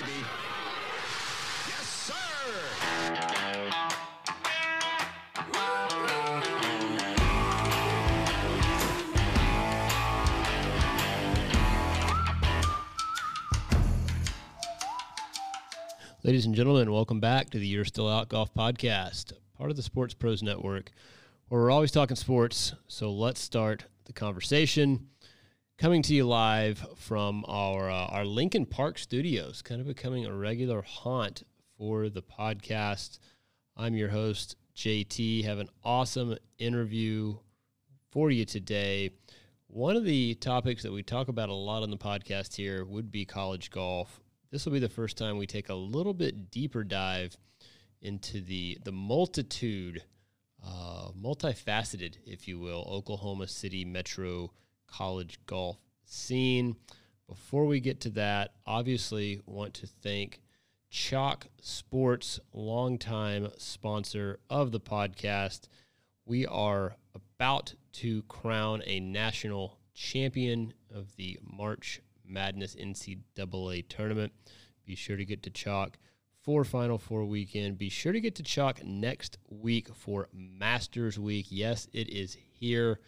Maybe. Yes, sir! Ladies and gentlemen, welcome back to the You're Still Out Golf Podcast, part of the Sports Pros Network, where we're always talking sports. So let's start the conversation. Coming to you live from our uh, our Lincoln Park studios, kind of becoming a regular haunt for the podcast. I'm your host, JT. Have an awesome interview for you today. One of the topics that we talk about a lot on the podcast here would be college golf. This will be the first time we take a little bit deeper dive into the the multitude, uh, multifaceted, if you will, Oklahoma City metro college golf scene. Before we get to that, obviously want to thank Chalk Sports, longtime sponsor of the podcast. We are about to crown a national champion of the March Madness NCAA tournament. Be sure to get to Chalk for Final Four weekend. Be sure to get to Chalk next week for Masters Week. Yes, it is here.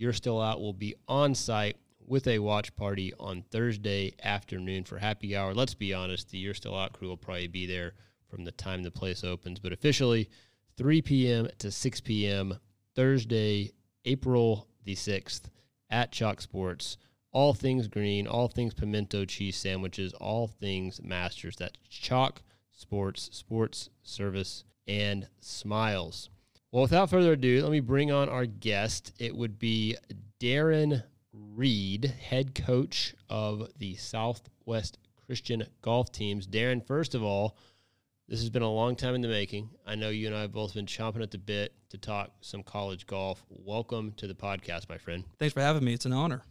You're still out. We'll be on site with a watch party on Thursday afternoon for happy hour. Let's be honest, the You're Still Out crew will probably be there from the time the place opens, but officially 3 p.m. to 6 p.m. Thursday, April the 6th at Chalk Sports. All things green, all things pimento cheese sandwiches, all things masters. That's Chalk Sports, sports, service, and smiles. Well, without further ado, let me bring on our guest. It would be Daren Reed, head coach of the Southwest Christian golf teams. Daren, first of all, this has been a long time in the making. I know you and I have both been chomping at the bit to talk some college golf. Welcome to the podcast, my friend. Thanks for having me. It's an honor.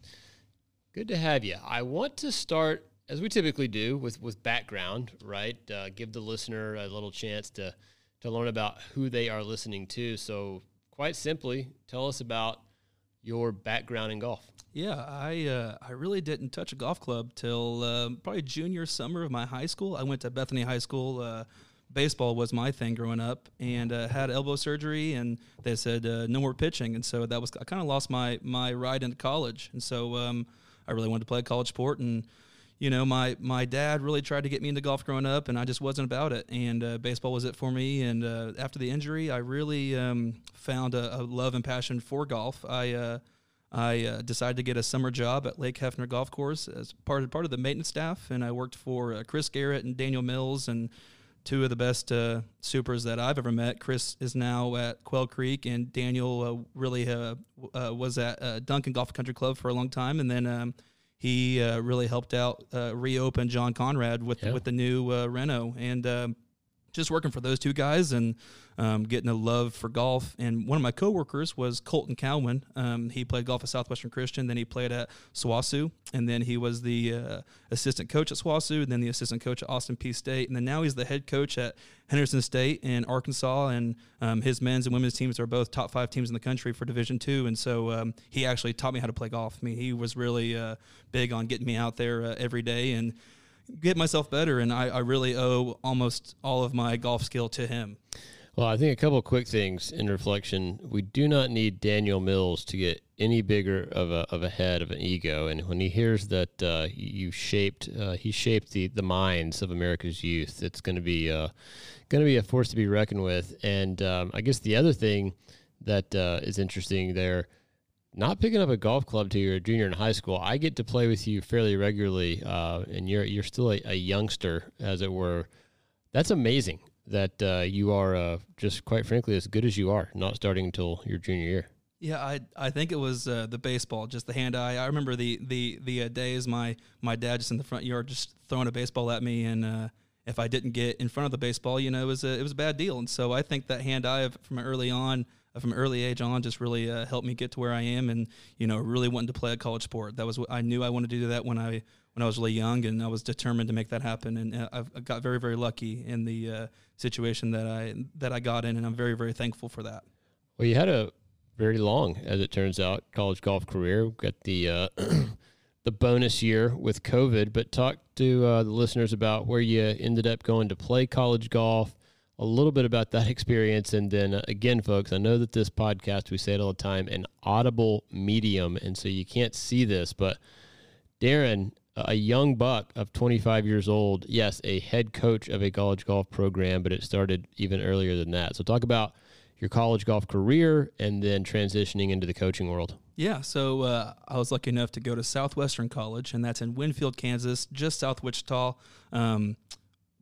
Good to have you. I want to start, as we typically do, with, with background, right? Uh, give the listener a little chance to, to learn about who they are listening to. So, quite simply, tell us about your background in golf. Yeah, I uh, I really didn't touch a golf club till uh, probably junior summer of my high school. I went to Bethany High School. Uh, baseball was my thing growing up, and uh, had elbow surgery, and they said uh, no more pitching, and so that was I kind of lost my my ride into college, and so um, I really wanted to play a college sport, and you know my my dad really tried to get me into golf growing up, and I just wasn't about it, and uh, baseball was it for me, and uh, after the injury, I really um, found a, a, love and passion for golf. I uh, I uh, decided to get a summer job at Lake Hefner Golf Course as part of, part of the maintenance staff, and I worked for uh, Chris Garrett and Daniel Mills, and two of the best uh, supers that I've ever met. Chris is now at Quail Creek, and Daniel really was at Duncan Golf Country Club for a long time, and then um, he uh, really helped out uh, reopen John Conrad with Yeah. with the new uh, Reno, and um, just working for those two guys and um, getting a love for golf. And one of my coworkers was Colton Cowan. Um, he played golf at Southwestern Christian, then he played at SWOSU, and then he was the uh, assistant coach at SWOSU, and then the assistant coach at Austin Peay State, and then now he's the head coach at Henderson State in Arkansas. And um, his men's and women's teams are both top five teams in the country for Division two. And so um, he actually taught me how to play golf. I mean, he was really uh, big on getting me out there uh, every day and get myself better, and I, I really owe almost all of my golf skill to him. Well, I think a couple quick things in reflection. We do not need Daniel Mills to get any bigger of a, of a head of an ego. And when he hears that uh, you shaped, uh, he shaped the, the minds of America's youth, it's going to be uh, going to be a force to be reckoned with. And um, I guess the other thing that uh, is interesting there, not picking up a golf club till you're a junior in high school. I get to play with you fairly regularly, uh, and you're you're still a, a youngster, as it were. That's amazing that uh, you are uh, just quite frankly as good as you are, not starting until your junior year. Yeah, I I think it was uh, the baseball, just the hand eye. I remember the the the uh, days my my dad just in the front yard just throwing a baseball at me, and uh, if I didn't get in front of the baseball, you know, it was a it was a bad deal. And so I think that hand eye from early on, from early age on, just really uh, helped me get to where I am, and you know, really wanting to play a college sport. That was what I knew I wanted to do that when I when I was really young, and I was determined to make that happen. And uh, I got very very lucky in the uh, situation that I that I got in, and I'm very very thankful for that. Well, you had a very long, as it turns out, college golf career. Got the uh, the bonus year with COVID, but talk to uh, the listeners about where you ended up going to play college golf, a little bit about that experience. And then uh, again, folks, I know that this podcast, we say it all the time, an audible medium. And so you can't see this, but Daren, a young buck of 25 years old, yes, a head coach of a college golf program, but it started even earlier than that. So talk about your college golf career and then transitioning into the coaching world. Yeah, so uh, I was lucky enough to go to Southwestern College, and that's in Winfield, Kansas, just south Wichita. Um,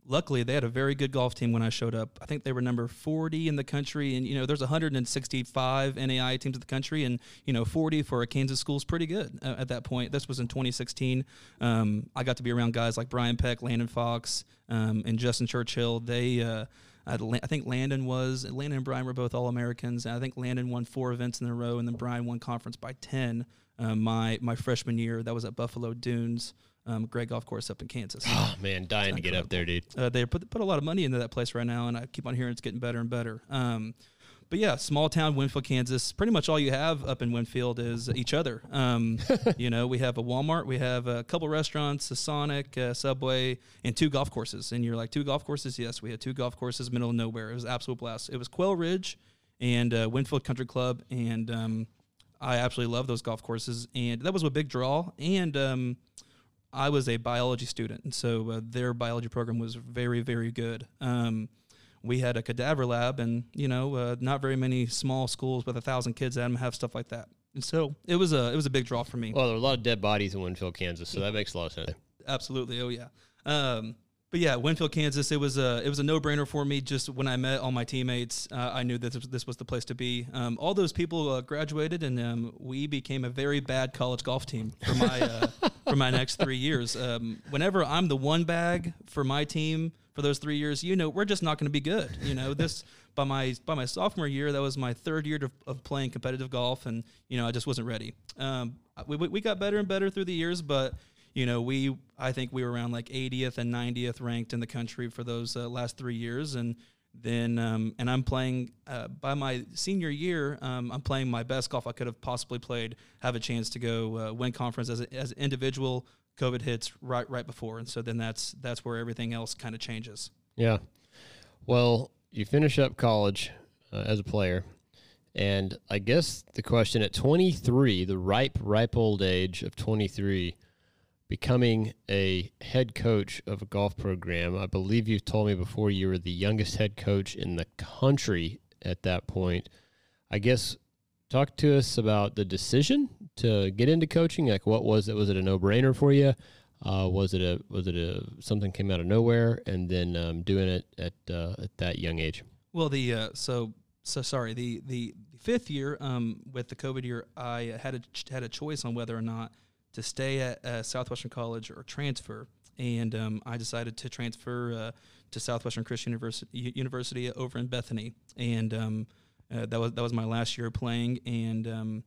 luckily, they had a very good golf team when I showed up. I think they were number 40 in the country, and you know, there's 165 NAIA teams in the country, and you know, 40 for a Kansas school is pretty good uh, at that point. This was in 2016. Um, I got to be around guys like Brian Peck, Landon Fox, um, and Justin Churchill. They uh, I think Landon was Landon and Brian were both All Americans. and I think Landon won four events in a row, and then Brian won conference by ten. Um, my my freshman year, that was at Buffalo Dunes, um, great golf course up in Kansas. Oh man, dying to get up there, dude. Uh, they put put a lot of money into that place right now, and I keep on hearing it's getting better and better. Um, but yeah, small town Winfield, Kansas. Pretty much all you have up in Winfield is each other. Um, you know, we have a Walmart, we have a couple restaurants, a Sonic, a Subway, and two golf courses. And you're like, two golf courses? Yes, we had two golf courses, middle of nowhere. It was absolute blast. It was Quail Ridge and uh, Winfield Country Club, and um, I absolutely love those golf courses. And that was a big draw. And um, I was a biology student, and so uh, their biology program was very, very good. Um, we had a cadaver lab, and you know, uh, not very many small schools with a thousand kids at them have stuff like that. And so it was a it was a big draw for me. Well, there are a lot of dead bodies in Winfield, Kansas, so that makes a lot of sense. Absolutely, oh yeah. Um, but yeah, Winfield, Kansas, it was a it was a no brainer for me. Just when I met all my teammates, uh, I knew that this was, the place to be. Um, all those people uh, graduated, and um, we became a very bad college golf team for my uh, for my next three years. Um, whenever I'm the one bag for my team for those three years, you know, we're just not going to be good. You know, this by my by my sophomore year, that was my third year to, of playing competitive golf, and you know, I just wasn't ready. Um, we we got better and better through the years, but you know, we I think we were around like 80th and 90th ranked in the country for those uh, last three years, and then um, and I'm playing uh, by my senior year. Um, I'm playing my best golf I could have possibly played. Have a chance to go uh, win conference as a, as an individual. COVID hits right right before, and so then that's that's where everything else kind of changes. Yeah. Well, you finish up college uh, as a player, and I guess the question at 23, the ripe ripe old age of 23 becoming a head coach of a golf program. I believe you've told me before you were the youngest head coach in the country at that point. I guess talk to us about the decision to get into coaching. Like, what was it? Was it a no brainer for you? Uh, was it a was it a something came out of nowhere and then um, doing it at uh, at that young age? Well, the uh, so so sorry the the fifth year um, with the COVID year, I had a had a choice on whether or not to stay at uh, Southwestern College or transfer. And um, I decided to transfer uh, to Southwestern Christian University, University over in Bethany. And um, uh, that was that was my last year playing. And um,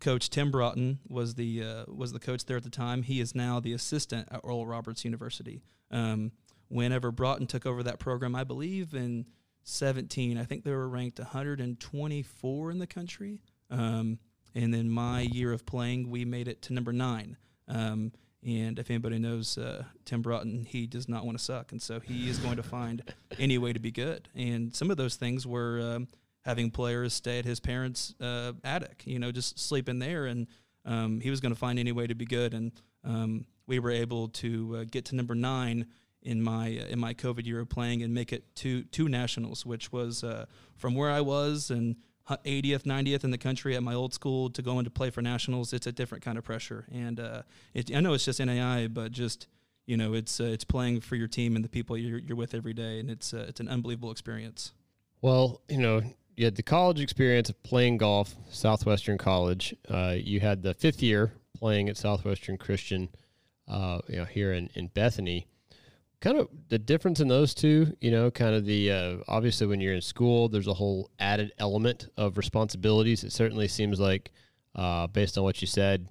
Coach Tim Broughton was the uh, was the coach there at the time. He is now the assistant at Oral Roberts University. Um, whenever Broughton took over that program, I believe in 17, I think they were ranked 124 in the country. Um, and then my year of playing, we made it to number nine. Um, and if anybody knows uh, Tim Broughton, he does not want to suck, and so he is going to find any way to be good. And some of those things were um, having players stay at his parents' uh, attic, you know, just sleep in there, and um, he was going to find any way to be good. And um, we were able to uh, get to number nine in my uh, in my COVID year of playing and make it to two nationals, which was uh, from where I was and 80th, 90th in the country at my old school to go into play for nationals, it's a different kind of pressure. And uh, it, I know it's just NAIA, but just you know, it's uh, it's playing for your team and the people you're, you're with every day, and it's uh, it's an unbelievable experience. Well, you know, you had the college experience of playing golf, Southwestern College. Uh, you had the fifth year playing at Southwestern Christian, uh, you know, here in in Bethany kind of the difference in those two you know kind of the uh, obviously when you're in school there's a whole added element of responsibilities it certainly seems like uh, based on what you said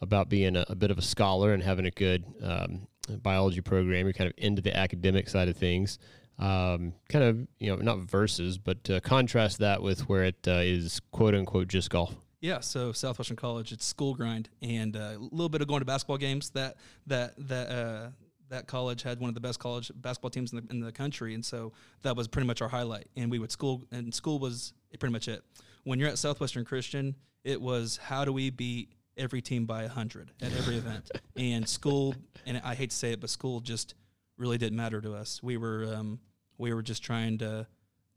about being a, a, bit of a scholar and having a good um, biology program you're kind of into the academic side of things um, kind of you know not versus but uh, contrast that with where it uh, is quote unquote just golf Yeah, so Southwestern College, it's school grind and uh, a little bit of going to basketball games. That that that uh, that college had one of the best college basketball teams in the, in the country, and so that was pretty much our highlight. And we would school, and school was pretty much it. When you're at Southwestern Christian, it was how do we beat every team by hundred at every event, and school. And I hate to say it, but school just really didn't matter to us. We were um, we were just trying to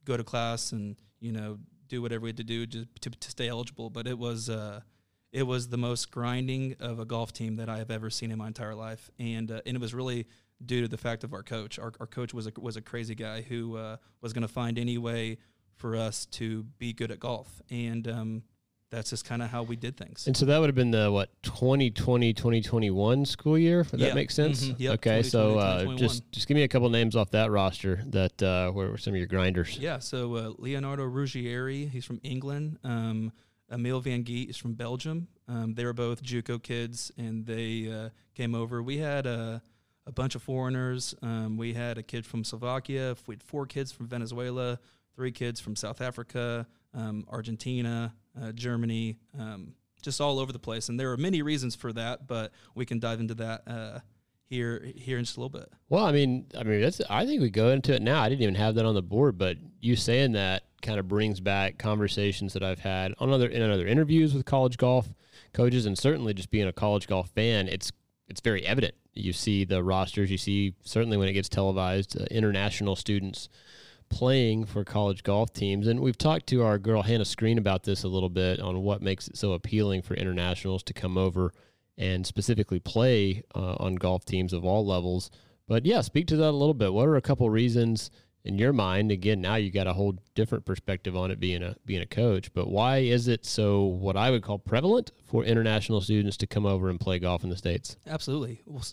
go to class and you know do whatever we had to do to, to, to stay eligible. But it was uh, it was the most grinding of a golf team that I have ever seen in my entire life, and uh, and it was really due to the fact of our coach. Our, our coach was a was a crazy guy who uh, was going to find any way for us to be good at golf, and um, that's just kind of how we did things. And so that would have been the what 2020 2021 school year. If Yeah. that makes sense. Mhm. Yep, Okay, so uh, just just give me a couple names off that roster that uh, were, were some of your grinders. Yeah, so uh, Leonardo Ruggieri, he's from England. Um, Emil Van Geet is from Belgium. Um, they were both JUCO kids, and they uh, came over. We had a, a bunch of foreigners. Um, we had a kid from Slovakia. We had four kids from Venezuela, three kids from South Africa, um, Argentina, uh, Germany, um, just all over the place. And there are many reasons for that, but we can dive into that uh, here here in just a little bit. Well, I mean, I mean, that's. I think we go into it now. I didn't even have that on the board, but you saying that kind of brings back conversations that I've had on other in other interviews with college golf coaches, and certainly just being a college golf fan, it's it's very evident. You see the rosters. You see certainly when it gets televised, uh, international students playing for college golf teams. And we've talked to our girl Hannah Screen about this a little bit on what makes it so appealing for internationals to come over and specifically play uh, on golf teams of all levels. But yeah, speak to that a little bit. What are a couple reasons in your mind? Again, now you got a whole different perspective on it being a being a coach. But why is it so what I would call prevalent for international students to come over and play golf in the states? Absolutely. Well,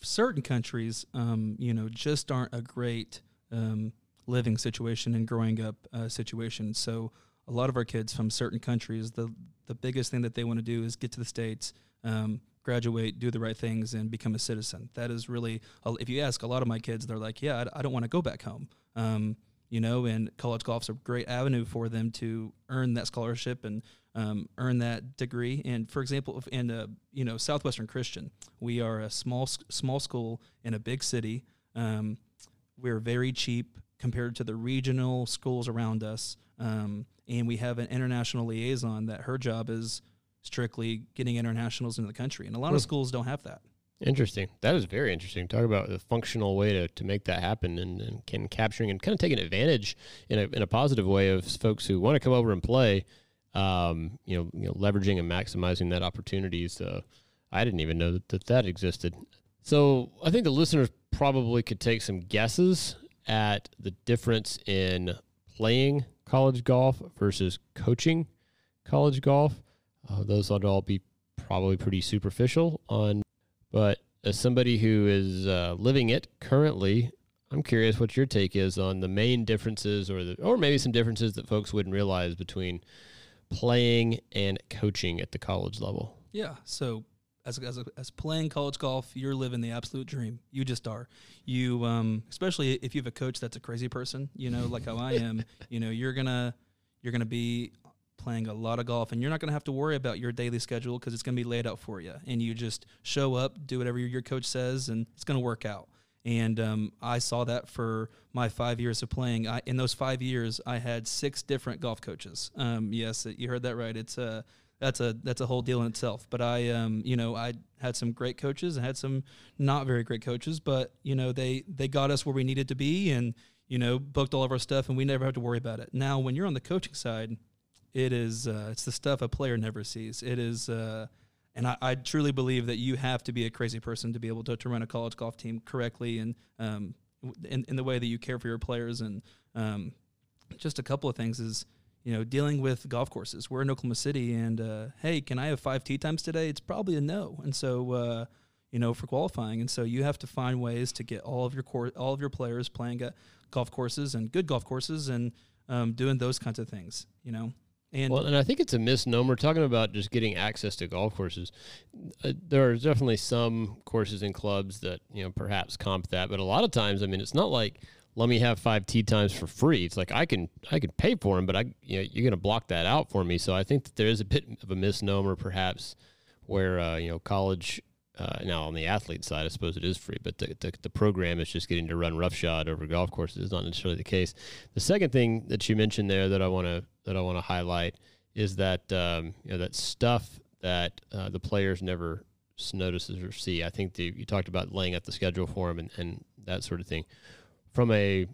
certain countries, um, you know, just aren't a great um, living situation and growing up uh, situation. So a lot of our kids from certain countries, the the biggest thing that they want to do is get to the states, um, graduate, do the right things, and become a citizen. That is really, if you ask a lot of my kids, they're like, yeah, I, don't want to go back home. Um, you know, and college golf's a great avenue for them to earn that scholarship and um, earn that degree. And for example, in a, you know Southwestern Christian, we are a small small school in a big city. Um, we're very cheap compared to the regional schools around us, um, and we have an international liaison that her job is strictly getting internationals into the country. And a lot Hmm. of schools don't have that. Interesting. That is very interesting. Talk about the functional way to, to make that happen and, and can capturing and kind of taking advantage in a, in a positive way of folks who want to come over and play, um, you know, you know, leveraging and maximizing that opportunity. So I didn't even know that, that that existed. So I think the listeners probably could take some guesses at the difference in playing college golf versus coaching college golf. Uh, those would all be probably pretty superficial on but as somebody who is uh, living it currently, I'm curious what your take is on the main differences, or the, or maybe some differences that folks wouldn't realize between playing and coaching at the college level. Yeah. So as as, as playing college golf, you're living the absolute dream. You just are. You um, especially if you have a coach that's a crazy person, you know, like how I am. You know, you're gonna you're gonna be playing a lot of golf, and you're not gonna have to worry about your daily schedule because it's gonna be laid out for you, and you just show up, do whatever your coach says, and it's gonna work out. And um, I saw that for my five years of playing. I, in those five years, I had six different golf coaches. Um, yes, you heard that right. It's a that's a that's a whole deal in itself. But I, um, you know, I had some great coaches and had some not very great coaches. But you know, they they got us where we needed to be, and you know, booked all of our stuff, and we never had to worry about it. Now, when you're on the coaching side, it is uh, it's the stuff a player never sees. It is. Uh, and I, I truly believe that you have to be a crazy person to be able to, to run a college golf team correctly and um, in, in the way that you care for your players. And um, just a couple of things is, you know, dealing with golf courses. We're in Oklahoma City, and uh, hey, can I have five tee times today? It's probably a no. And so, uh, you know, for qualifying, and so you have to find ways to get all of your cour all of your players playing golf courses and good golf courses and um, doing those kinds of things. You know, and Well, and I think it's a misnomer talking about just getting access to golf courses. Uh, there are definitely some courses and clubs that you know perhaps comp that, but a lot of times, I mean, it's not like let me have five tee times for free. It's like I can I can pay for them, but I you know, you're going to block that out for me. So I think that there is a bit of a misnomer, perhaps, where uh, you know college. Uh, now on the athlete side, I suppose it is free, but the, the, the program is just getting to run roughshod over golf courses is not necessarily the case. The second thing that you mentioned there that I want to that I want to highlight is that um, you know that stuff that uh, the players never notices or see. I think the, you talked about laying out the schedule for them and, and that sort of thing. From a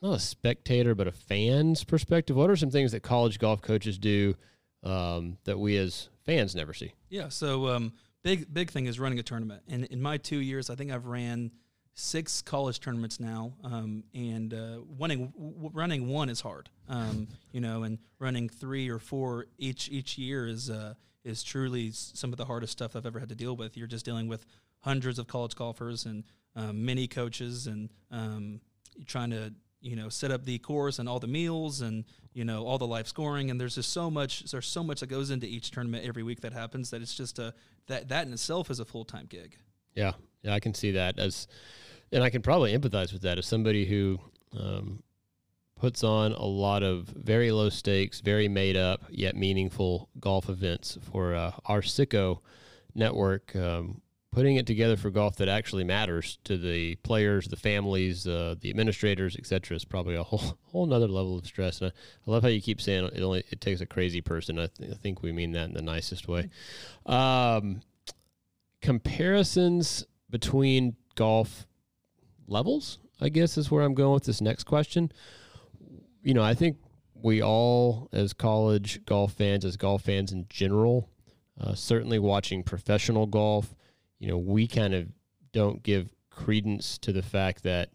not a spectator but a fan's perspective, what are some things that college golf coaches do um, that we as fans never see? Yeah. So um, big big thing is running a tournament. And in my two years, I think I've ran six college tournaments now. Um, and uh, running w- running one is hard. Um, you know, and running three or four each each year is uh, is truly some of the hardest stuff I've ever had to deal with. You're just dealing with hundreds of college golfers and um, many coaches, and um, trying to you know set up the course and all the meals and you know all the live scoring. And there's just so much there's so much that goes into each tournament every week that happens that it's just a that that in itself is a full-time gig. Yeah, yeah, I can see that as, and I can probably empathize with that. As somebody who um, puts on a lot of very low stakes, very made up yet meaningful golf events for uh, our Sicko network. Um, putting it together for golf that actually matters to the players, the families, uh, the administrators, etc., is probably a whole whole nother level of stress. And I, I love how you keep saying it only it takes a crazy person. I, th- I think we mean that in the nicest way. Um, comparisons between golf levels, I guess, is where I'm going with this next question. You know, I think we all, as college golf fans, as golf fans in general, uh, certainly watching professional golf, you know, we kind of don't give credence to the fact that,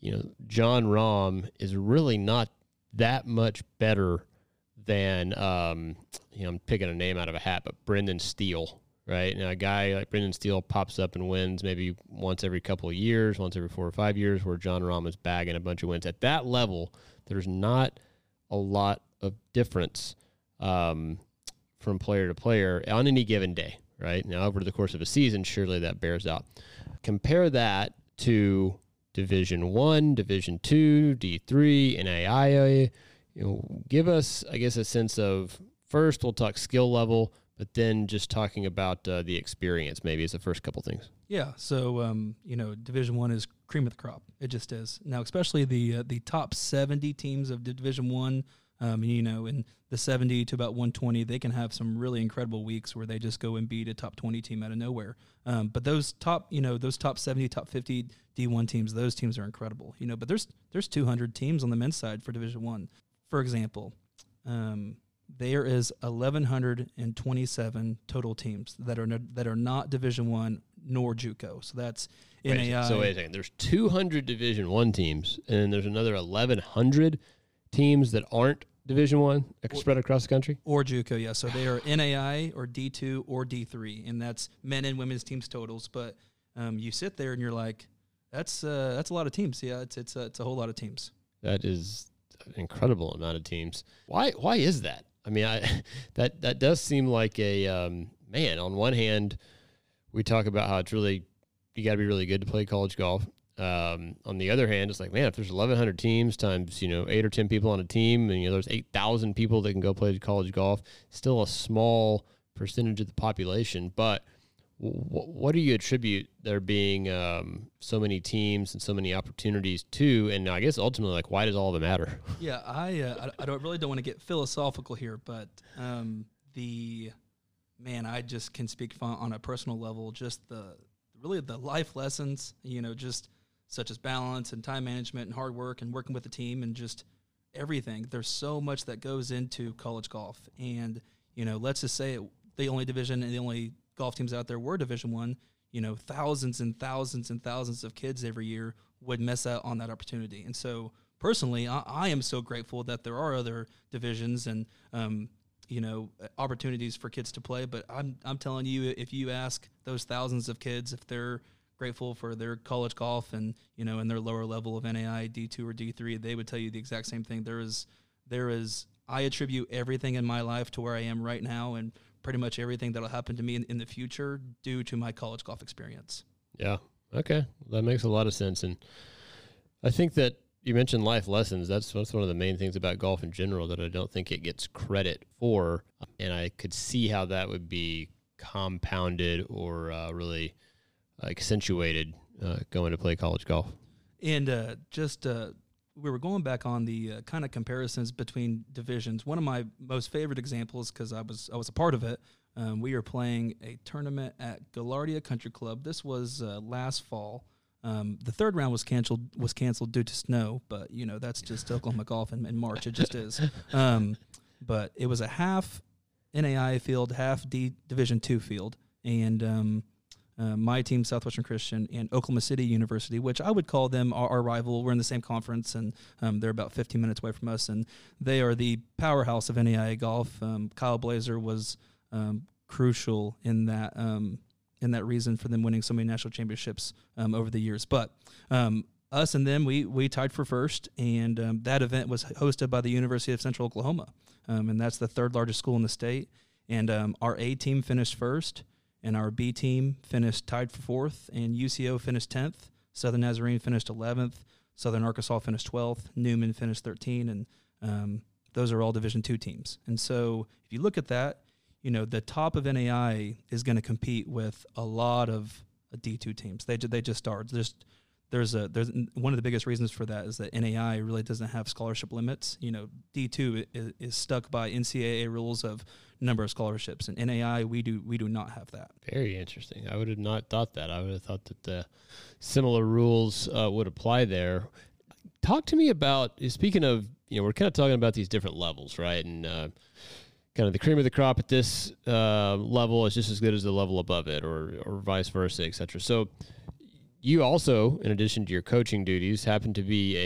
you know, Jon Rahm is really not that much better than, um, you know, I'm picking a name out of a hat, but Brendan Steele, right? Now, a guy like Brendan Steele pops up and wins maybe once every couple of years, once every four or five years, where Jon Rahm is bagging a bunch of wins. At that level, there's not a lot of difference um, from player to player on any given day, right? Now, over the course of a season, surely that bears out. Compare that to Division One, Division Two, D three, NAIA. You know, give us, I guess, a sense of first we'll talk skill level, but then just talking about uh, the experience maybe is the first couple things. Yeah, so um, you know, Division One is cream of the crop. It just is now, especially the uh, the top seventy teams of Division One. Um, you know, in the seventy to about one twenty, they can have some really incredible weeks where they just go and beat a top twenty team out of nowhere. Um, but those top, you know, those top seventy, top fifty D one teams, those teams are incredible. You know, but there's there's two hundred teams on the men's side for Division One. For example, um, there is 1127 total teams that are no, that are not division 1 nor JUCO. So that's Wait. NAIA. So wait a second. There's 200 Division One teams, and then there's another 1,100 teams that aren't Division One spread across the country. or JUCO, yeah. So they are NAIA or D2 or D3, and that's men and women's teams totals. But um, you sit there and you're like, that's uh, that's a lot of teams. Yeah, it's it's a, it's a whole lot of teams. That is an incredible amount of teams. Why? Why is that? I mean, I that that does seem like a um, man. On one hand, we talk about how it's really you got to be really good to play college golf. Um, on the other hand, it's like man, if there's 1,100 teams times you know eight or ten people on a team, and you know there's 8,000 people that can go play college golf, still a small percentage of the population, but wh- what do you attribute there being um, so many teams and so many opportunities to? And I guess ultimately, like, why does all of it matter? Yeah, I uh, I, I don't really don't want to get philosophical here, but um, the man, I just can speak on a personal level. Just the really the life lessons, you know, just such as balance and time management and hard work and working with the team and just everything. There's so much that goes into college golf, and you know, let's just say it, the only division and the only golf teams out there were Division One. You know, thousands and thousands and thousands of kids every year would miss out on that opportunity, and so personally, I, I am so grateful that there are other divisions and um, you know opportunities for kids to play. But I'm I'm telling you, if you ask those thousands of kids if they're grateful for their college golf and you know in their lower level of NAIA D two or D three, they would tell you the exact same thing. There is there is I attribute everything in my life to where I am right now and pretty much everything that'll happen to me in, in the future due to my college golf experience. Yeah. Okay. That makes a lot of sense. And I think that you mentioned life lessons. That's that's one of the main things about golf in general that I don't think it gets credit for, and I could see how that would be compounded or uh, really accentuated uh, going to play college golf. And uh, just uh, we were going back on the uh, kind of comparisons between divisions. One of my most favorite examples, because I was I was a part of it. Um, we were playing a tournament at Gaillardia Country Club. This was uh, last fall. Um, the third round was canceled was canceled due to snow, but you know that's just Oklahoma golf in, in March. It just is. Um, but it was a half NAIA field, half D Division two field, and um, uh, my team, Southwestern Christian, and Oklahoma City University, which I would call them our, our rival. We're in the same conference, and um, they're about 15 minutes away from us, and they are the powerhouse of NAIA golf. Um, Kyle Blazer was um, crucial in that um, in that reason for them winning so many national championships um, over the years. But us and them, we we tied for first, and um, that event was hosted by the University of Central Oklahoma, um, and that's the third largest school in the state. And um, our A team finished first, and our B team finished tied for fourth, and UCO finished tenth. Southern Nazarene finished eleventh. Southern Arkansas finished twelfth. Newman finished thirteen, and um, those are all Division two teams. And so, if you look at that, you know the top of NAIA is going to compete with a lot of D two teams. They they just are. Just there's a there's one of the biggest reasons for that is that NAIA really doesn't have scholarship limits. You know, D two is, is, stuck by NCAA rules of number of scholarships, and NAIA we do we do not have that. Very interesting. I would have not thought that. I would have thought that the similar rules uh, would apply there. Talk to me about speaking of you know we're kind of talking about these different levels, right? And uh, kind of the cream of the crop at this uh, level is just as good as the level above it, or or vice versa, etc. So you also, in addition to your coaching duties, happen to be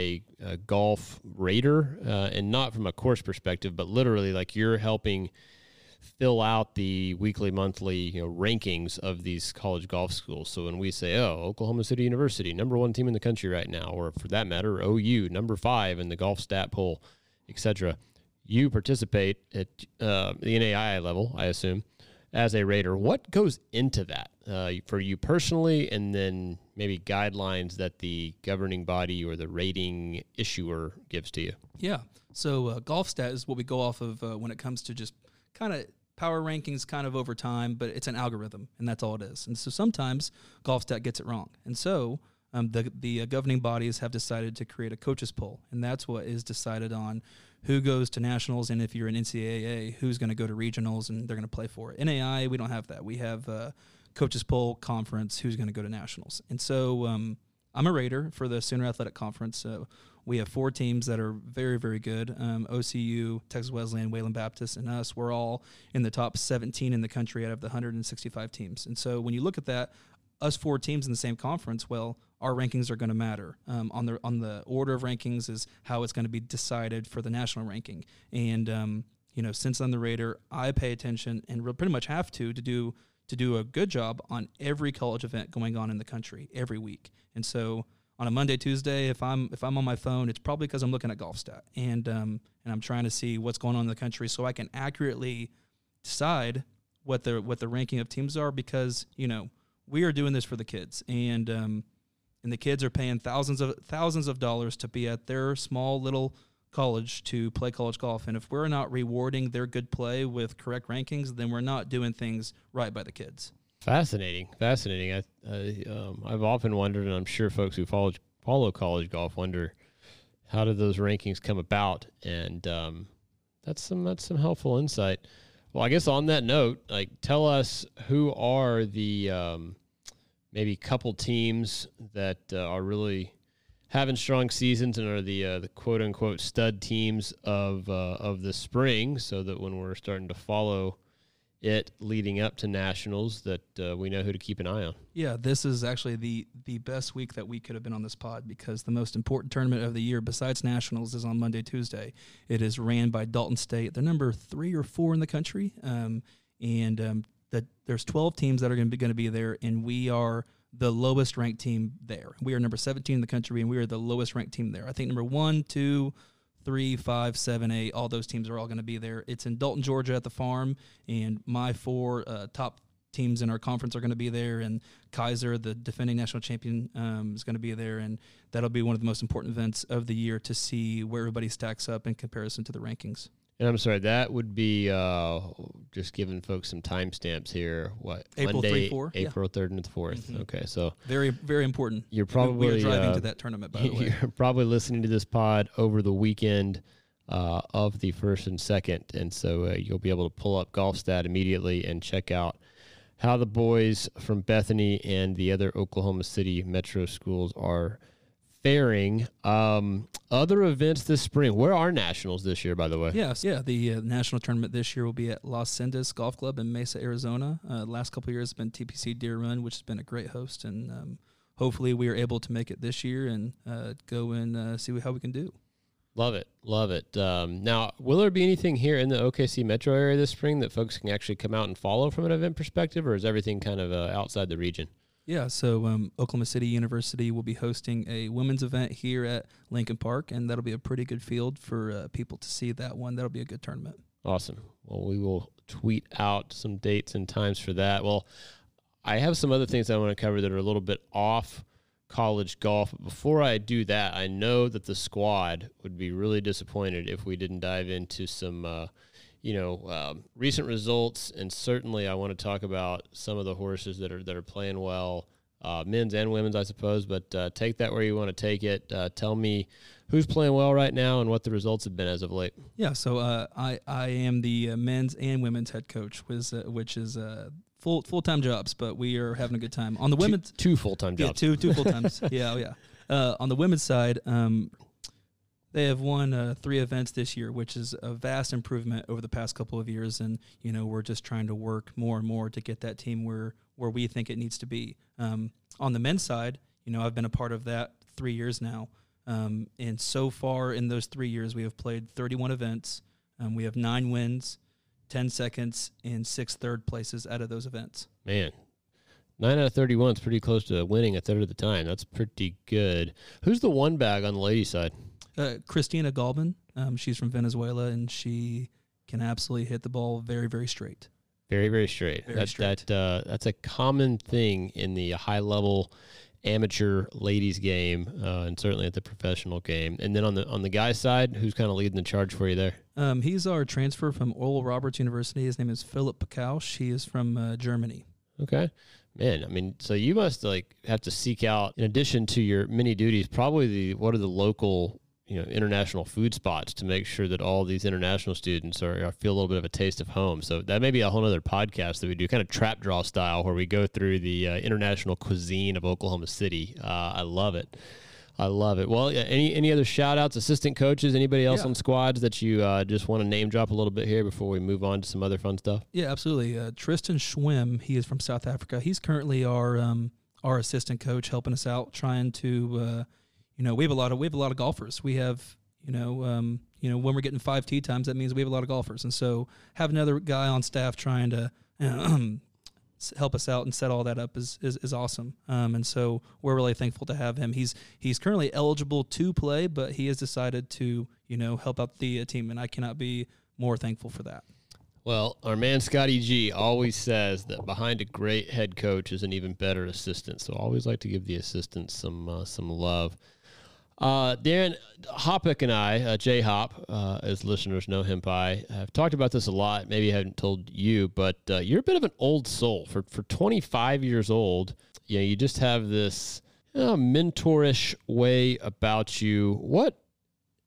a, a golf rater, uh, and not from a course perspective, but literally like you're helping fill out the weekly, monthly you know rankings of these college golf schools. So when we say, "Oh, Oklahoma City University, number one team in the country right now," or for that matter, OU, number five in the golf stat poll, etc you participate at uh, the NAIA level, I assume, as a rater. What goes into that uh, for you personally, and then maybe guidelines that the governing body or the rating issuer gives to you? Yeah. So uh, golf stat is what we go off of uh, when it comes to just kind of power rankings kind of over time, but it's an algorithm, and that's all it is. And so sometimes golf stat gets it wrong. And so um, the, the uh, governing bodies have decided to create a coaches poll, and that's what is decided on who goes to nationals, and if you're an NCAA, who's going to go to regionals and they're going to play for it. NAIA, we don't have that. We have uh, coaches poll conference, who's going to go to nationals. And so um, I'm a rater for the Sooner Athletic Conference. So we have four teams that are very, very good. Um, OCU, Texas Wesleyan, Wayland Baptist, and us. We're all in the top 17 in the country out of the 165 teams. And so when you look at that, us four teams in the same conference, well, our rankings are going to matter. Um, on the on the order of rankings is how it's going to be decided for the national ranking. And um, you know, since I'm the rater, I pay attention and pretty much have to to do to do a good job on every college event going on in the country every week. And so on a Monday, Tuesday, if I'm if I'm on my phone, it's probably because I'm looking at golf stat and um, and I'm trying to see what's going on in the country so I can accurately decide what the what the ranking of teams are because you know we are doing this for the kids and um, and the kids are paying thousands of thousands of dollars to be at their small little college to play college golf. And if we're not rewarding their good play with correct rankings then we're not doing things right by the kids. Fascinating. Fascinating. I, I um, i've often wondered and i'm sure folks who follow follow college golf wonder how did those rankings come about? And um, that's some that's some helpful insight. Well i guess on that note like tell us who are the um, maybe couple teams that uh, are really having strong seasons and are the uh, the quote unquote stud teams of uh, of the spring, so that when we're starting to follow it leading up to nationals, that uh, we know who to keep an eye on. Yeah, this is actually the the best week that we could have been on this pod because the most important tournament of the year, besides nationals, is on Monday Tuesday. It is ran by Dalton State. They're number three or four in the country, um, and um, that there's 12 teams that are going to be going to be there, and we are the lowest ranked team there. We are number 17 in the country, and we are the lowest ranked team there. I think number one, two, three, five, seven, eight, all those teams are all going to be there. It's in Dalton, Georgia, at the farm, and my four uh, top teams in our conference are going to be there, and Keiser, the defending national champion, um, is going to be there, and that'll be one of the most important events of the year to see where everybody stacks up in comparison to the rankings. And I'm sorry, that would be uh, just giving folks some timestamps here. What April Monday, 3, 4. April third and the 4th Mhm. Okay, so Very, very important. you're probably we are driving uh, to that tournament, by the way. You're probably listening to this pod over the weekend uh, of the first and second, and so uh, you'll be able to pull up GolfStat immediately and check out how the boys from Bethany and the other Oklahoma City metro schools are faring. Um, other events this spring. Where are nationals this year, by the way? Yes, yeah. The uh, national tournament this year will be at Las Sendas Golf Club in Mesa, Arizona. Uh, last couple of years has been TPC Deere Run, which has been a great host, and um, hopefully we are able to make it this year and uh, go and uh, see how we can do. Love it, love it. Um, now, will there be anything here in the OKC metro area this spring that folks can actually come out and follow from an event perspective, or is everything kind of uh, outside the region? Yeah, so um, Oklahoma City University will be hosting a women's event here at Lincoln Park, and that'll be a pretty good field for uh, people to see that one. That'll be a good tournament. Awesome. Well, we will tweet out some dates and times for that. Well, I have some other things I want to cover that are a little bit off college golf. But before I do that, I know that the squad would be really disappointed if we didn't dive into some, uh, you know, um, recent results. And certainly, I want to talk about some of the horses that are that are playing well, uh, men's and women's, I suppose. But uh, take that where you want to take it. Uh, tell me who's playing well right now and what the results have been as of late. Yeah, so uh, I I am the uh, men's and women's head coach, which uh, which is uh, full full time jobs, but we are having a good time on the women's. two, two full time Yeah, jobs. two two full times. yeah, oh, yeah. Uh, on the women's side, um, they have won uh, three events this year, which is a vast improvement over the past couple of years. And you know, we're just trying to work more and more to get that team where where we think it needs to be. Um, on the men's side, you know, I've been a part of that three years now, um, and so far in those three years, we have played 31 events. Um, we have nine wins, 10 seconds, and six third places out of those events. Man, nine out of thirty-one is pretty close to winning a third of the time. That's pretty good. Who's the one bag on the ladies' side? Uh, Christina Galvin. Um, she's from Venezuela, and she can absolutely hit the ball very, very straight. Very, very straight. Very that straight. that uh, that's a common thing in the high-level amateur ladies game, uh, and certainly at the professional game. And then on the on the guys' side, who's kind of leading the charge for you there? Um, he's our transfer from Oral Roberts University. His name is Philip Pakausch. He is from uh, Germany. Okay. Man, I mean, so you must like have to seek out, in addition to your many duties, probably the what are the local, you know, international food spots to make sure that all these international students are, are feel a little bit of a taste of home. So that may be a whole other podcast that we do, kind of trap draw style, where we go through the uh, international cuisine of Oklahoma City. Uh, I love it. I love it. Well, yeah, any any other shout outs, assistant coaches, anybody else Yeah. on squads that you uh, just want to name drop a little bit here before we move on to some other fun stuff? Yeah, absolutely. Uh, Tristan Schwim, he is from South Africa. He's currently our um, our assistant coach, helping us out, trying to, uh, you know, we have a lot of we have a lot of golfers. We have, you know, um, you know, when we're getting five tee times, that means we have a lot of golfers, and so have another guy on staff trying to. help us out and set all that up is is, is awesome. Um, and so we're really thankful to have him. He's he's currently eligible to play, but he has decided to you know help out the uh, team, and I cannot be more thankful for that. Well, our man Scotty G always says that behind a great head coach is an even better assistant. So I always like to give the assistants some uh, some love. Uh, Darren Hoppick and I, uh, Jay Hop, uh, as listeners know him by, have talked about this a lot. Maybe I haven't told you, but uh, you're a bit of an old soul. For for 25 years old, you know, you just have this know, mentorish way about you. What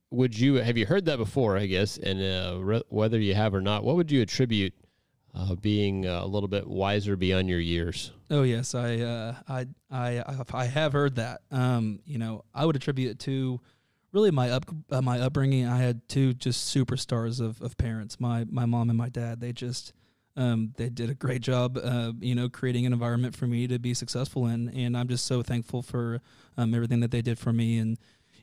would you have you heard that before? I guess, and uh, re- whether you have or not, what would you attribute uh, being uh, a little bit wiser beyond your years? Oh yes, I uh, I I I have heard that. Um, you know, I would attribute it to really my up uh, my upbringing. I had two just superstars of, of parents. My my mom and my dad. They just um, they did a great job. Uh, you know, creating an environment for me to be successful in, and I'm just so thankful for um, everything that they did for me. And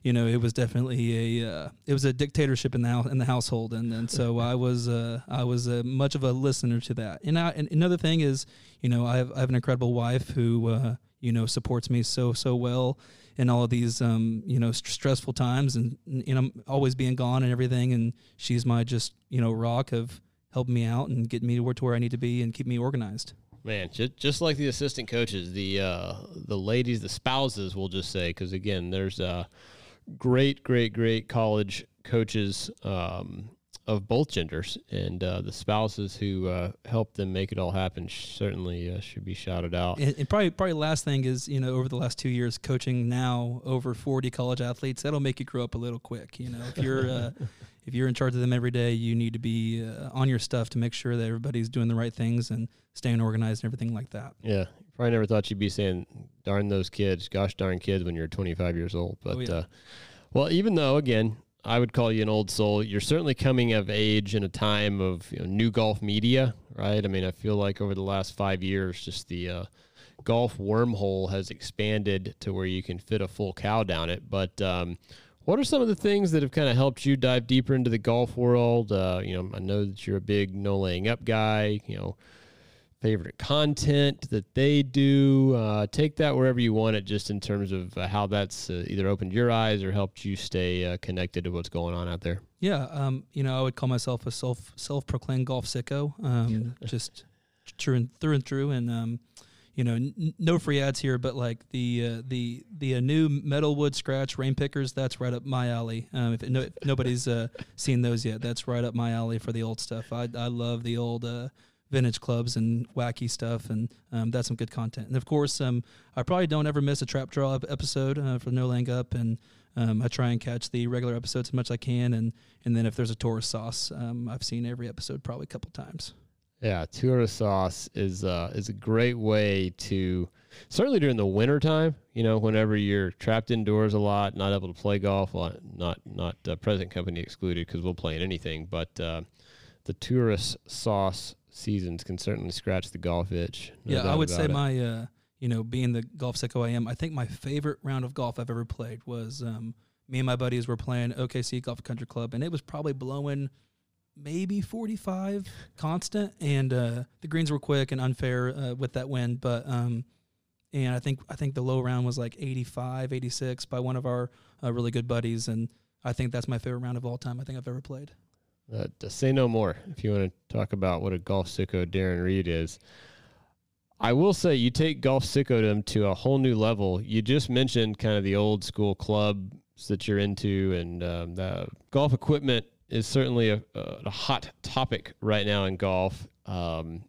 you know, it was definitely a uh, it was a dictatorship in the house in the household, and and so I was uh, I was uh, much of a listener to that. And, I, and another thing is, you know, I have I have an incredible wife who uh, you know supports me so so well in all of these um, you know st- stressful times, and you know always being gone and everything, and she's my just you know rock of helping me out and getting me to where, to where I need to be and keep me organized. Man, just, just like the assistant coaches, the uh, the ladies, the spouses, we'll just say, because again, there's uh, great, great, great college coaches um, of both genders, and uh, the spouses who uh, help them make it all happen certainly uh, should be shouted out. And, and probably, probably last thing is, you know, over the last two years, coaching now over 40 college athletes, that'll make you grow up a little quick. You know, if you're uh, if you're in charge of them every day, you need to be uh, on your stuff to make sure that everybody's doing the right things and staying organized and everything like that. Yeah, probably never thought you'd be saying "darn those kids," "gosh darn kids" when you're 25 years old. But Oh, yeah. uh, well, even though again, I would call you an old soul, you're certainly coming of age in a time of you know, new golf media, right? I mean, I feel like over the last five years, just the uh, golf wormhole has expanded to where you can fit a full cow down it. But um, what are some of the things that have kind of helped you dive deeper into the golf world? Uh, you know, I know that you're a big no laying up guy. You know, favorite content that they do. Uh, take that wherever you want it, just in terms of uh, how that's uh, either opened your eyes or helped you stay uh, connected to what's going on out there. Yeah, um, you know, I would call myself a self self proclaimed golf sicko, um, just true and through and through. And um, you know, n- no free ads here, but like the uh, the the uh, new metalwood scratch rain pickers, that's right up my alley. Um, if, no, if nobody's uh, seen those yet, that's right up my alley for the old stuff. I I love the old. Vintage clubs and wacky stuff and um, that's some good content and of course um, i probably don't ever miss a trap draw episode uh, for No Laying Up and um, I try and catch the regular episodes as much as I can, and and then if there's a tourist sauce, um, I've seen every episode probably a couple times. Yeah, tourist sauce is uh, is a great way to certainly during the winter time. You know, whenever you're trapped indoors a lot, not able to play golf. Not not uh, present company excluded because we'll play in anything. But uh, the tourist sauce seasons can certainly scratch the golf itch. no yeah, I would say it. my uh, you know being the golf sicko I am, I think my favorite round of golf I've ever played was um, me and my buddies were playing OKC Golf Country Club, and it was probably blowing maybe 45 constant and uh, the greens were quick and unfair uh, with that wind but um, and I think I think the low round was like 85 86 by one of our uh, really good buddies and I think that's my favorite round of all time I think I've ever played Uh, to say no more. If you want to talk about what a golf sicko Daren Reed is, I will say you take golf sickodom to a whole new level. You just mentioned kind of the old school clubs that you're into, and um, the golf equipment is certainly a, a hot topic right now in golf. Um,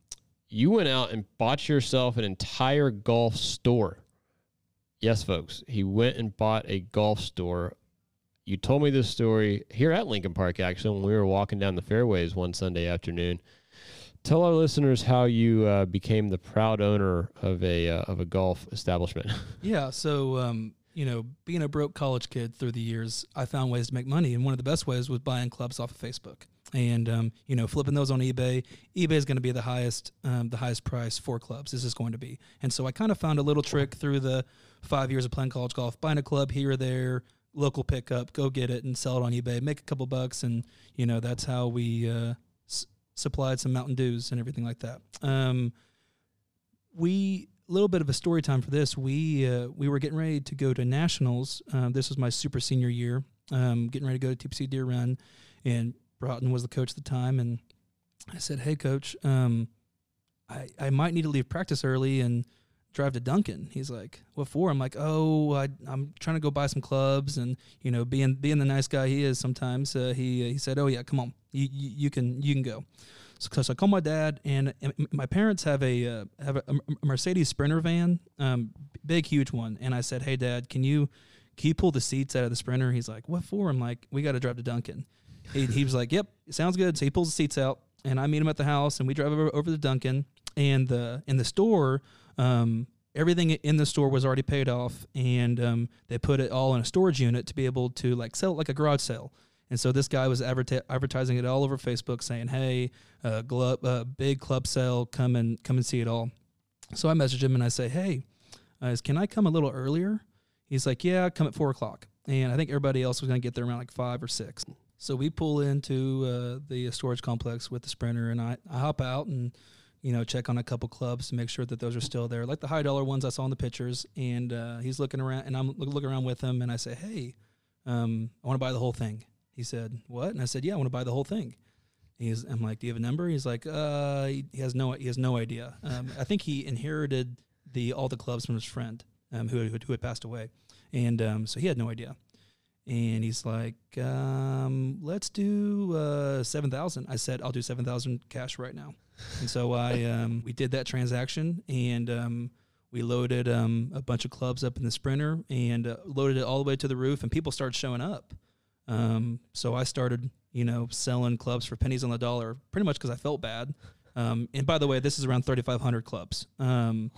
you went out and bought yourself an entire golf store. Yes, folks, he went and bought a golf store you told me this story here at Lincoln Park, actually, when we were walking down the fairways one Sunday afternoon. Tell our listeners how you uh, became the proud owner of a uh, of a golf establishment. Yeah, so um, you know, being a broke college kid through the years, I found ways to make money, and one of the best ways was buying clubs off of Facebook, and um, you know, flipping those on eBay. eBay is going to be the highest, um, the highest price for clubs. This is going to be, and so I kind of found a little trick through the five years of playing college golf, buying a club here or there, local pickup, go get it and sell it on eBay, make a couple bucks, and you know, that's how we uh, s- supplied some Mountain Dews and everything like that. Um, we a little bit of a story time for this. We uh, we were getting ready to go to nationals. Um, this was my super senior year. Um, getting ready to go to TPC Deere Run, and Broughton was the coach at the time. And I said, "Hey, coach, um, I I might need to leave practice early and drive to Duncan." He's like, "What for?" I'm like, "Oh, I, I'm trying to go buy some clubs." And you know, being being the nice guy he is, sometimes uh, he he said, "Oh yeah, come on, you, you you can you can go." So, so I call my dad, and and my parents have a uh, have a, a Mercedes Sprinter van, um, big huge one. And I said, "Hey, Dad, can you can you pull the seats out of the Sprinter?" He's like, "What for?" I'm like, "We got to drive to Duncan." He, he was like, "Yep, sounds good." So he pulls the seats out, and I meet him at the house, and we drive over, over to Duncan. And the in the store, um, everything in the store was already paid off, and um, they put it all in a storage unit to be able to like sell it like a garage sale. And so this guy was adverti- advertising it all over Facebook, saying, "Hey, uh, uh, big club sale, come and come and see it all." So I message him and I say, "Hey, uh, can I come a little earlier?" He's like, "Yeah, come at four o'clock." And I think everybody else was going to get there around like five or six. So we pull into uh, the storage complex with the sprinter, and I, I hop out and you know check on a couple clubs to make sure that those are still there, like the high dollar ones I saw in the pictures. And uh, he's looking around, and I'm looking around with him, and I say, "Hey, um, I want to buy the whole thing." He said, "What?" And I said, "Yeah, I want to buy the whole thing." He's, I'm like, do you have a number? He's like, uh, he has no, he has no idea. Um, I think he inherited the all the clubs from his friend, um, who had, who had passed away, and um, so he had no idea. And he's like, um, let's do uh, seven thousand. I said, I'll do seven thousand cash right now. And so I, um, we did that transaction, and um, we loaded um, a bunch of clubs up in the sprinter, and uh, loaded it all the way to the roof, and people started showing up. Um, so I started, you know, selling clubs for pennies on the dollar, pretty much because I felt bad. Um, and by the way, this is around 3,500 clubs. Um,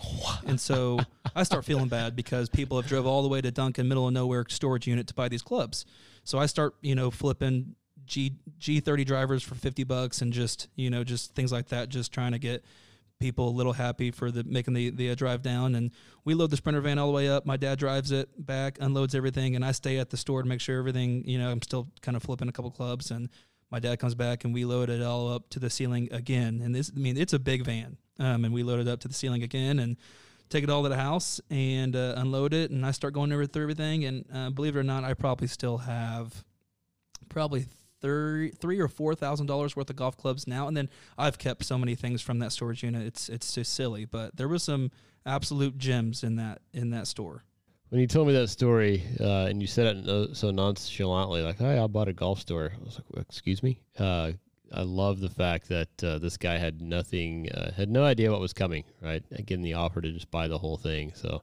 and so I start feeling bad because people have drove all the way to Duncan, middle of nowhere storage unit to buy these clubs. So I start, you know, flipping G G30 drivers for 50 bucks and just, you know, just things like that, just trying to get people a little happy for the making the the uh, drive down. And we load the sprinter van all the way up. My dad drives it back, unloads everything, and I stay at the store to make sure everything. You know, I'm still kind of flipping a couple clubs, and my dad comes back and we load it all up to the ceiling again. And this, I mean, it's a big van, um, and we load it up to the ceiling again and. Take it all to the house and uh, unload it, and I start going over through everything. And uh, believe it or not, I probably still have probably three, three or four thousand dollars worth of golf clubs now. And then I've kept so many things from that storage unit. It's it's just silly, but there was some absolute gems in that in that store. When you told me that story, uh, and you said it so nonchalantly, like, "Hey, I bought a golf store," I was like, "Excuse me." Uh, I love the fact that uh, this guy had nothing, uh, had no idea what was coming. Right, getting the offer to just buy the whole thing. So,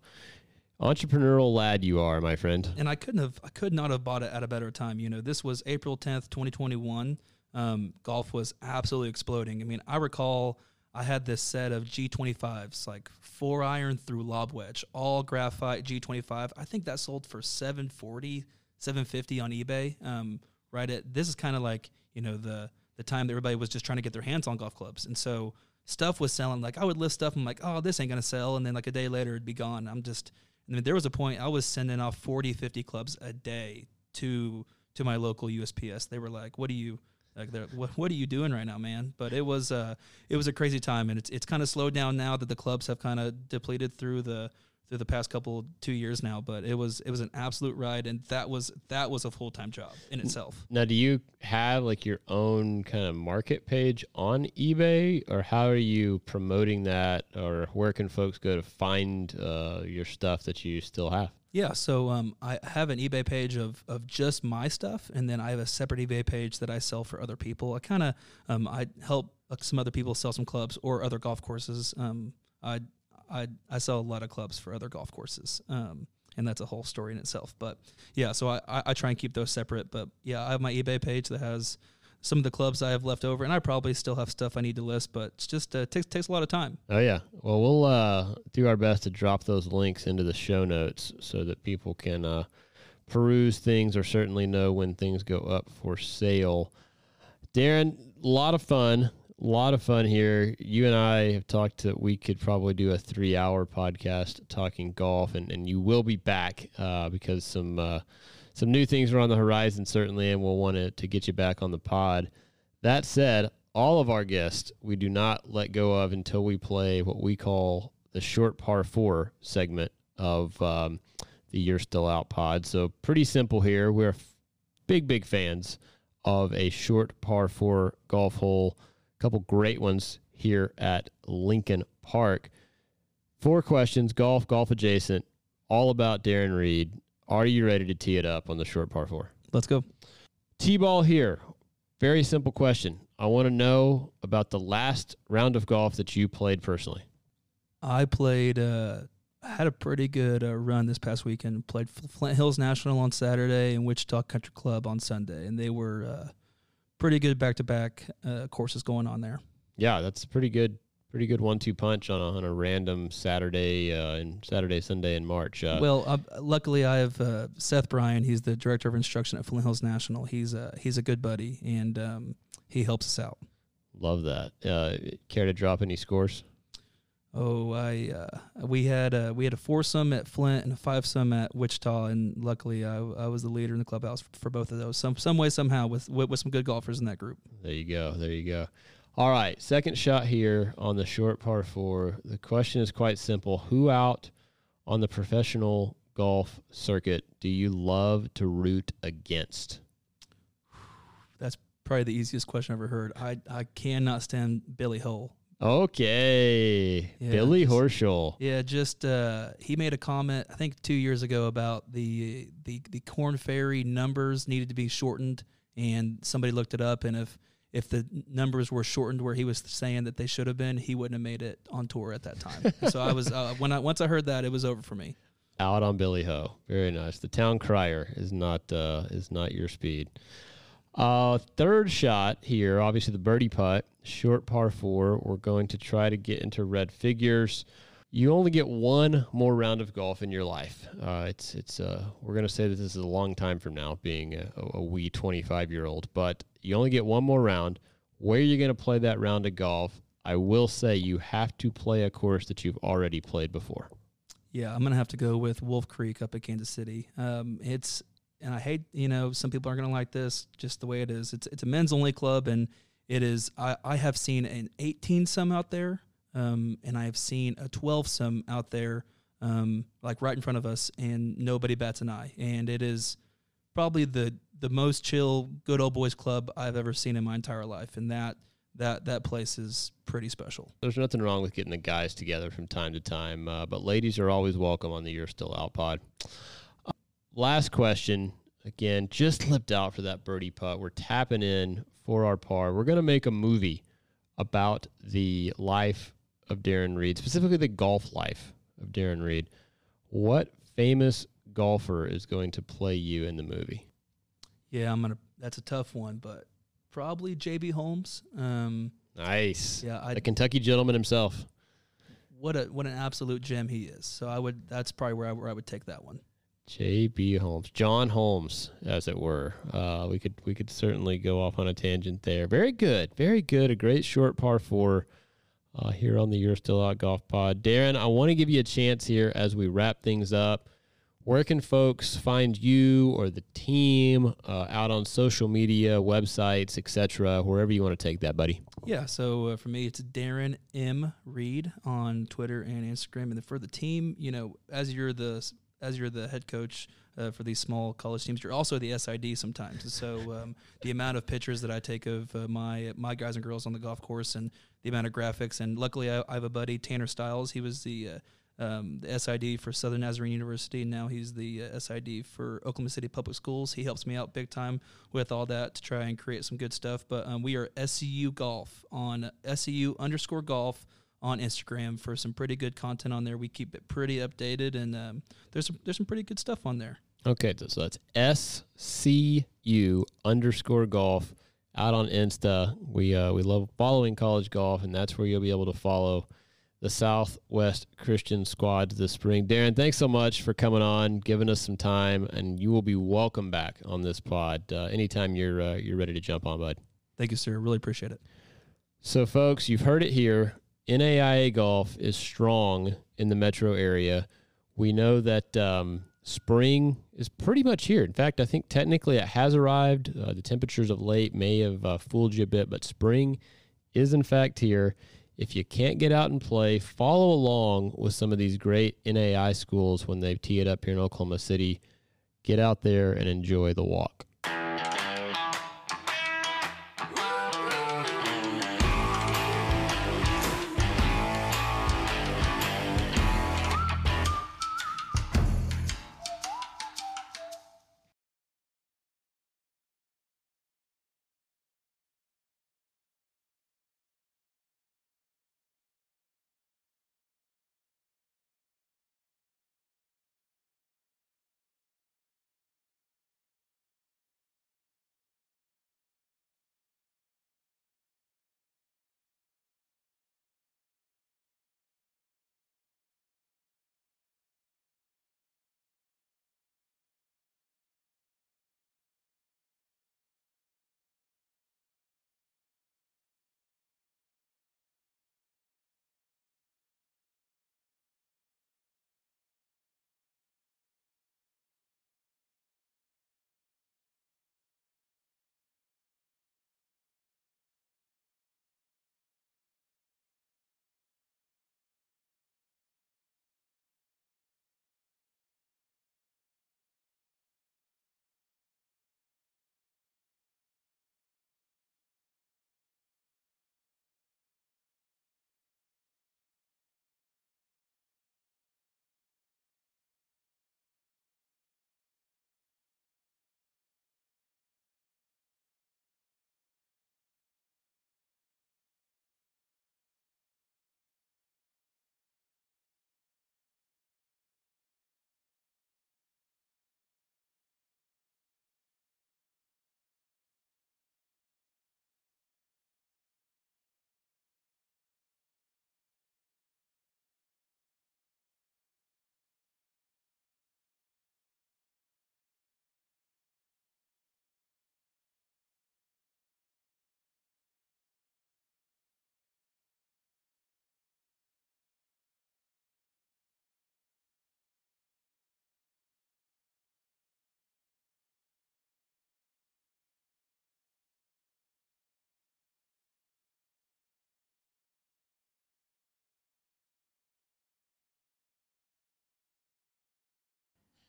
entrepreneurial lad, you are, my friend. and I couldn't have I could not have bought it at a better time. You know, this was April tenth, twenty twenty one. Um, golf was absolutely exploding. I mean, I recall I had this set of G twenty fives, like four iron through lob wedge, all graphite G twenty five. I think that sold for 740, 750 on eBay. Um, right at this is kind of like you know the the time that everybody was just trying to get their hands on golf clubs, and so stuff was selling. Like I would list stuff, I'm like, oh, this ain't gonna sell, and then like a day later it'd be gone. I'm just I mean, there was a point I was sending off 40, 50 clubs a day to to my local USPS. They were like, "What do you like? What What are you doing right now, man?" But it was uh it was a crazy time, and it's it's kind of slowed down now that the clubs have kind of depleted through the through the past couple two years now. But it was it was an absolute ride, and that was that was a full time job in itself. Now, do you have like your own kind of market page on eBay, or how are you promoting that, or where can folks go to find uh, your stuff that you still have? Yeah, so um, I have an eBay page of, of just my stuff, and then I have a separate eBay page that I sell for other people. I kind of um, I help uh, some other people sell some clubs or other golf courses. Um, I I I sell a lot of clubs for other golf courses, um, and that's a whole story in itself. But yeah, so I, I I try and keep those separate. But yeah, I have my eBay page that has some of the clubs I have left over, and I probably still have stuff I need to list, but it's just uh, takes takes a lot of time. Oh yeah. Well, we'll uh, do our best to drop those links into the show notes so that people can uh, peruse things or certainly know when things go up for sale. Daren, a lot of fun. A lot of fun here. You and I have talked that we could probably do a three hour podcast talking golf, and, and you will be back uh, because some uh, some new things are on the horizon, certainly, and we'll want to, to get you back on the pod. That said, all of our guests we do not let go of until we play what we call the short par four segment of um, the You're Still Out pod. So, pretty simple here. We're f- big, big fans of a short par four golf hole. A couple great ones here at Lincoln Park. Four questions, golf, golf adjacent, all about Daren Reed. Are you ready to tee it up on the short par four? Let's go. T ball here. Very simple question. I want to know about the last round of golf that you played personally. I played. Uh, I had a pretty good uh, run this past weekend. Played Flint Hills National on Saturday and Wichita Country Club on Sunday, and they were uh, pretty good back-to-back uh, courses going on there. Yeah, that's pretty good, pretty good one-two punch on a, on a random Saturday uh, and Saturday Sunday in March. Uh, well, uh, luckily I have uh, Seth Bryan. He's the director of instruction at Flint Hills National. He's a he's a good buddy, and um, he helps us out. love that. Uh, care to drop any scores? Oh, I uh, we had a, we had a foursome at Flint and a fivesome at Wichita, and luckily I, I was the leader in the clubhouse for, for both of those. Some some way somehow with, with with some good golfers in that group. There you go. There you go. All right, second shot here on the short par four. The question is quite simple: Who out on the professional golf circuit do you love to root against? That's probably the easiest question I've ever heard. I I cannot stand Billy Hole. Okay, Yeah, Billy just- Horschel. Yeah, just uh, he made a comment I think two years ago about the the the Korn Ferry numbers needed to be shortened, and somebody looked it up, and if if the numbers were shortened where he was saying that they should have been, he wouldn't have made it on tour at that time. so I was uh, when I once I heard that, it was over for me. out on Billy Ho. Very nice. The town crier is not uh, is not your speed. Uh, third shot here, obviously the birdie putt, short par four. We're going to try to get into red figures. You only get one more round of golf in your life. Uh, it's it's uh, we're to say that this is a long time from now, being a, a wee 25 year old, but you only get one more round. Where are you to play that round of golf? I will say you have to play a course that you've already played before. Yeah, I'm gonna have to go with Wolf Creek up at Kansas City. Um, it's and I hate you know some people aren't gonna like this just the way it is. It's it's a men's only club and it is. I I have seen an 18 some out there, um, and I have seen a 12 some out there, um, like right in front of us, and nobody bats an eye. And it is probably the the most chill, good old boys club I've ever seen in my entire life, and that that that place is pretty special. there's nothing wrong with getting the guys together from time to time, uh, but ladies are always welcome on the You're Still Out pod. Uh, last question. Again, just lipped out for that birdie putt. We're tapping in for our par. We're going to make a movie about the life of Daren Reed, specifically the golf life of Daren Reed. What famous golfer is going to play you in the movie? Yeah, I'm gonna. That's a tough one, but probably JB Holmes. Um, Nice. yeah, I The Kentucky gentleman himself. what a what an absolute gem he is. So I would. That's probably where I, where I would take that one. J.B. Holmes, John Holmes, as it were. Uh, we could we could certainly go off on a tangent there. Very good, very good. A great short par four uh, here on the You're Still Out Golf Pod. Daren, I want to give you a chance here as we wrap things up. Where can folks find you or the team uh, out on social media, websites, etc., wherever you want to take that, buddy? Yeah. So uh, for me, it's Daren M Reed on Twitter and Instagram, and then for the team, you know, as you're the as you're the head coach uh, for these small college teams, you're also the SID sometimes. So um, the amount of pictures that I take of uh, my my guys and girls on the golf course, and the amount of graphics, and luckily I, I have a buddy Tanner Stiles. He was the uh, um, the SID for Southern Nazarene University, and now he's the uh, SID for Oklahoma City Public Schools. He helps me out big time with all that to try and create some good stuff. But um, we are SCU Golf on SCU underscore golf on Instagram for some pretty good content on there. We keep it pretty updated, and um, there's some, there's some pretty good stuff on there. Okay, so that's S C U underscore golf out on Insta. We uh, we love following college golf, and that's where you'll be able to follow the Southwest Christian squad this spring. Daren, thanks so much for coming on, giving us some time, and you will be welcome back on this pod uh, anytime you're uh, you're ready to jump on, bud. Thank you, sir. Really appreciate it. So, folks, you've heard it here. NAIA golf is strong in the metro area. We know that um, spring is pretty much here. In fact, I think technically it has arrived. Uh, the temperatures of late may have uh, fooled you a bit, but spring is in fact here. If you can't get out and play, follow along with some of these great NAI schools when they tee it up here in Oklahoma City. Get out there and enjoy the walk.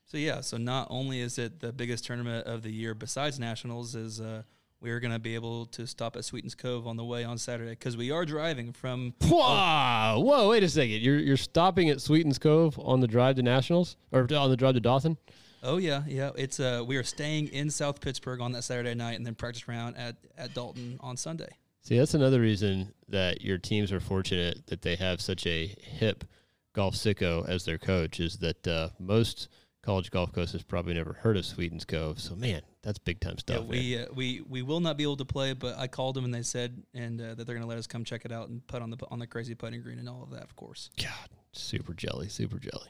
So yeah, so not only is it the biggest tournament of the year besides nationals, is uh, we are going to be able to stop at Sweetens Cove on the way on Saturday because we are driving from. Wow! Whoa! Wait a second. You're you're stopping at Sweetens Cove on the drive to nationals or on the drive to Dawson? Oh yeah, yeah. It's uh, we are staying in South Pittsburg on that Saturday night, and then practice round at at Dalton on Sunday. See, that's another reason that your teams are fortunate that they have such a hip golf sicko as their coach. Is that uh, most college golf coaches probably never heard of Sweetens Cove. So man, that's big time stuff. Yeah, we uh, we we will not be able to play, but I called them and they said and uh, that they're going to let us come check it out and put on the on the crazy putting green and all of that, of course. God, super jelly, super jelly.